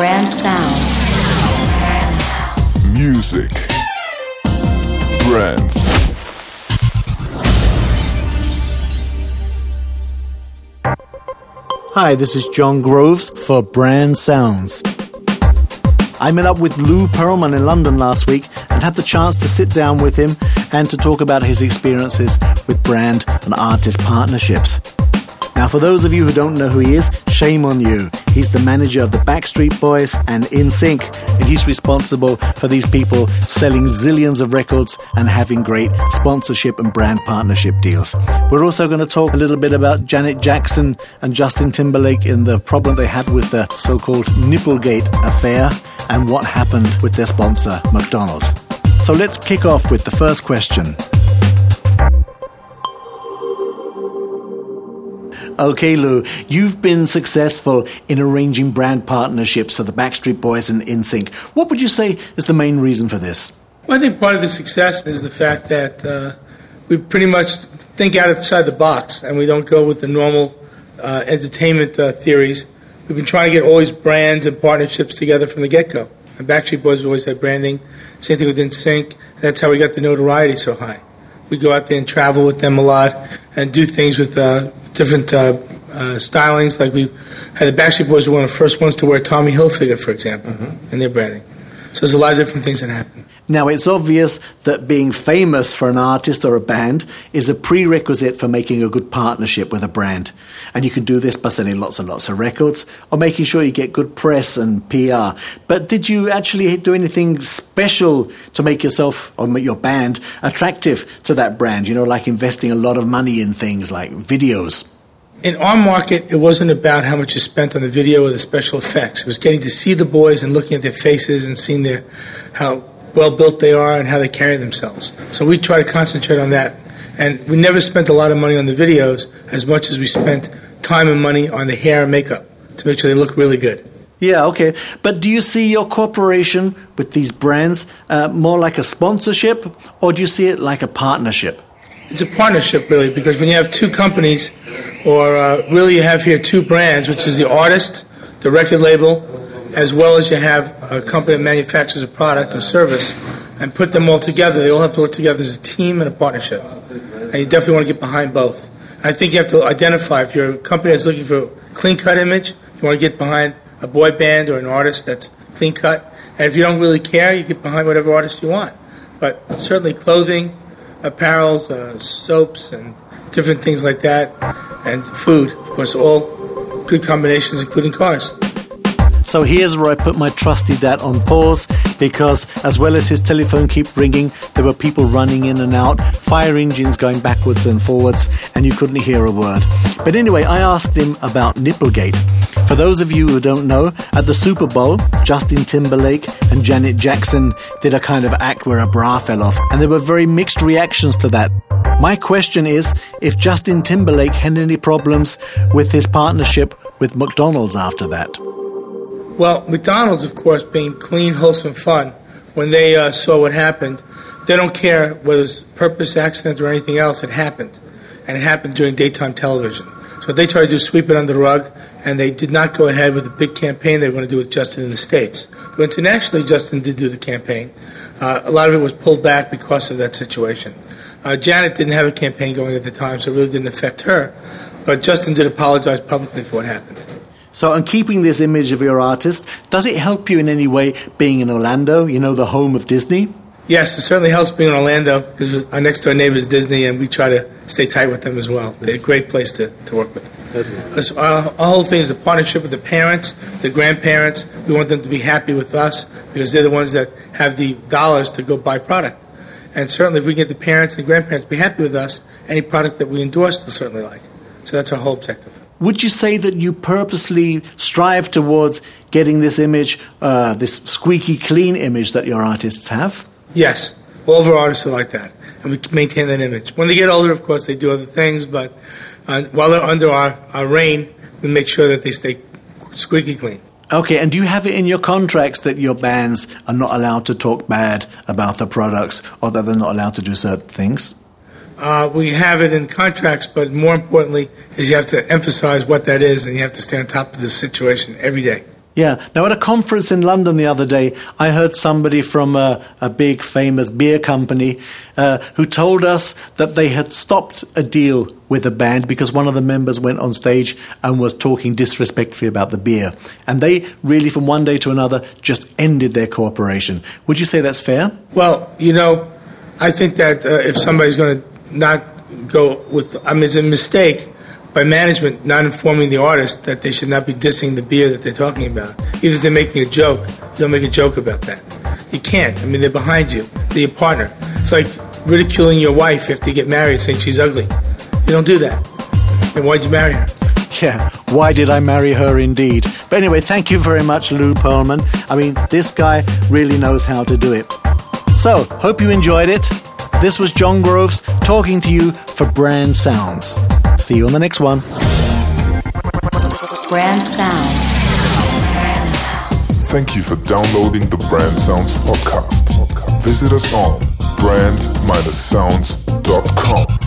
Brand Sounds. Music. Brands. Hi, this is John Groves for Brand Sounds. I met up with Lou Pearlman in London last week and had the chance to sit down with him and to talk about his experiences with brand and artist partnerships. Now, for those of you who don't know who he is, shame on you. He's the manager of the Backstreet Boys and NSYNC, and he's responsible for these people selling zillions of records and having great sponsorship and brand partnership deals. We're also going to talk a little bit about Janet Jackson and Justin Timberlake in the problem they had with the so called Nipplegate affair and what happened with their sponsor, McDonald's. So let's kick off with the first question. Okay, Lou, you've been successful in arranging brand partnerships for the Backstreet Boys and NSYNC. What would you say is the main reason for this? Well, I think part of the success is the fact that uh, we pretty much think outside the box and we don't go with the normal uh, entertainment uh, theories. We've been trying to get all these brands and partnerships together from the get go. And Backstreet Boys always had branding. Same thing with NSYNC. That's how we got the notoriety so high. We go out there and travel with them a lot and do things with uh, different uh, uh, stylings. Like we had the Backstreet Boys were one of the first ones to wear Tommy Hilfiger, for example, mm-hmm. in their branding. So there's a lot of different things that happen. Now, it's obvious that being famous for an artist or a band is a prerequisite for making a good partnership with a brand. And you can do this by selling lots and lots of records or making sure you get good press and PR. But did you actually do anything special to make yourself or make your band attractive to that brand? You know, like investing a lot of money in things like videos? in our market, it wasn't about how much you spent on the video or the special effects. It was getting to see the boys and looking at their faces and seeing their how well built they are and how they carry themselves. So we try to concentrate on that. And we never spent a lot of money on the videos as much as we spent time and money on the hair and makeup to make sure they look really good. Yeah, okay. But do you see your cooperation with these brands uh, more like a sponsorship or do you see it like a partnership? It's a partnership, really, because when you have two companies, or uh, really you have here two brands, which is the artist, the record label, as well as you have a company that manufactures a product or service, and put them all together. They all have to work together as a team and a partnership. And you definitely want to get behind both. I think you have to identify if you're a company that's looking for a clean cut image, you want to get behind a boy band or an artist that's clean cut. And if you don't really care, you get behind whatever artist you want. But certainly clothing, apparels, uh, soaps, and different things like that, and food, of course, all good combinations, including cars. So here's where I put my trusty DAT on pause because, as well as his telephone keep ringing, there were people running in and out, fire engines going backwards and forwards, and you couldn't hear a word. But anyway, I asked him about Nipplegate. For those of you who don't know, at the Super Bowl, Justin Timberlake and Janet Jackson did a kind of act where a bra fell off, and there were very mixed reactions to that. My question is if Justin Timberlake had any problems with his partnership with McDonald's after that. Well, McDonald's, of course, being clean, wholesome fun, when they uh, saw what happened, they don't care whether it's purpose, accident, or anything else. It happened, and it happened during daytime television. So they tried to do sweep it under the rug, and they did not go ahead with the big campaign they were going to do with Justin in the States. So internationally, Justin did do the campaign. Uh, a lot of it was pulled back because of that situation. Uh, Janet didn't have a campaign going at the time, so it really didn't affect her. But Justin did apologize publicly for what happened. So, in keeping this image of your artist, does it help you in any way being in Orlando, you know, the home of Disney? Yes, it certainly helps being in Orlando because our next door neighbor is Disney, and we try to stay tight with them as well. They're a great place to, to work with. Because uh, our, our whole thing is the partnership with the parents, the grandparents. We want them to be happy with us because they're the ones that have the dollars to go buy product. And certainly, if we get the parents and the grandparents to be happy with us, any product that we endorse, they'll certainly like. So that's our whole objective. Would you say that you purposely strive towards getting this image, uh, this squeaky clean image that your artists have? Yes. All of our artists are like that. And we maintain that image. When they get older, of course, they do other things, but uh, while they're under our, our reign, we make sure that they stay squeaky clean. Okay, and do you have it in your contracts that your bands are not allowed to talk bad about the products or that they're not allowed to do certain things? Uh, we have it in contracts, but more importantly, is you have to emphasize what that is, and you have to stay on top of the situation every day. Yeah. Now, at a conference in London the other day, I heard somebody from a, a big famous beer company uh, who told us that they had stopped a deal with a band because one of the members went on stage and was talking disrespectfully about the beer. And they really, from one day to another, just ended their cooperation. Would you say that's fair? Well, you know, I think that uh, if somebody's going to not go with, I mean, it's a mistake by management not informing the artist that they should not be dissing the beer that they're talking about. Even if they're making a joke, don't make a joke about that. You can't. I mean, they're behind you. They're your partner. It's like ridiculing your wife after you get married, saying she's ugly. You don't do that. Then why'd you marry her? Yeah, why did I marry her indeed? But anyway, thank you very much, Lou Pearlman. I mean, this guy really knows how to do it. So, hope you enjoyed it. This was John Groves talking to you for Brand Sounds. See you on the next one. Brand Sounds. Thank you for downloading the Brand Sounds podcast. Visit us on brand-sounds.com.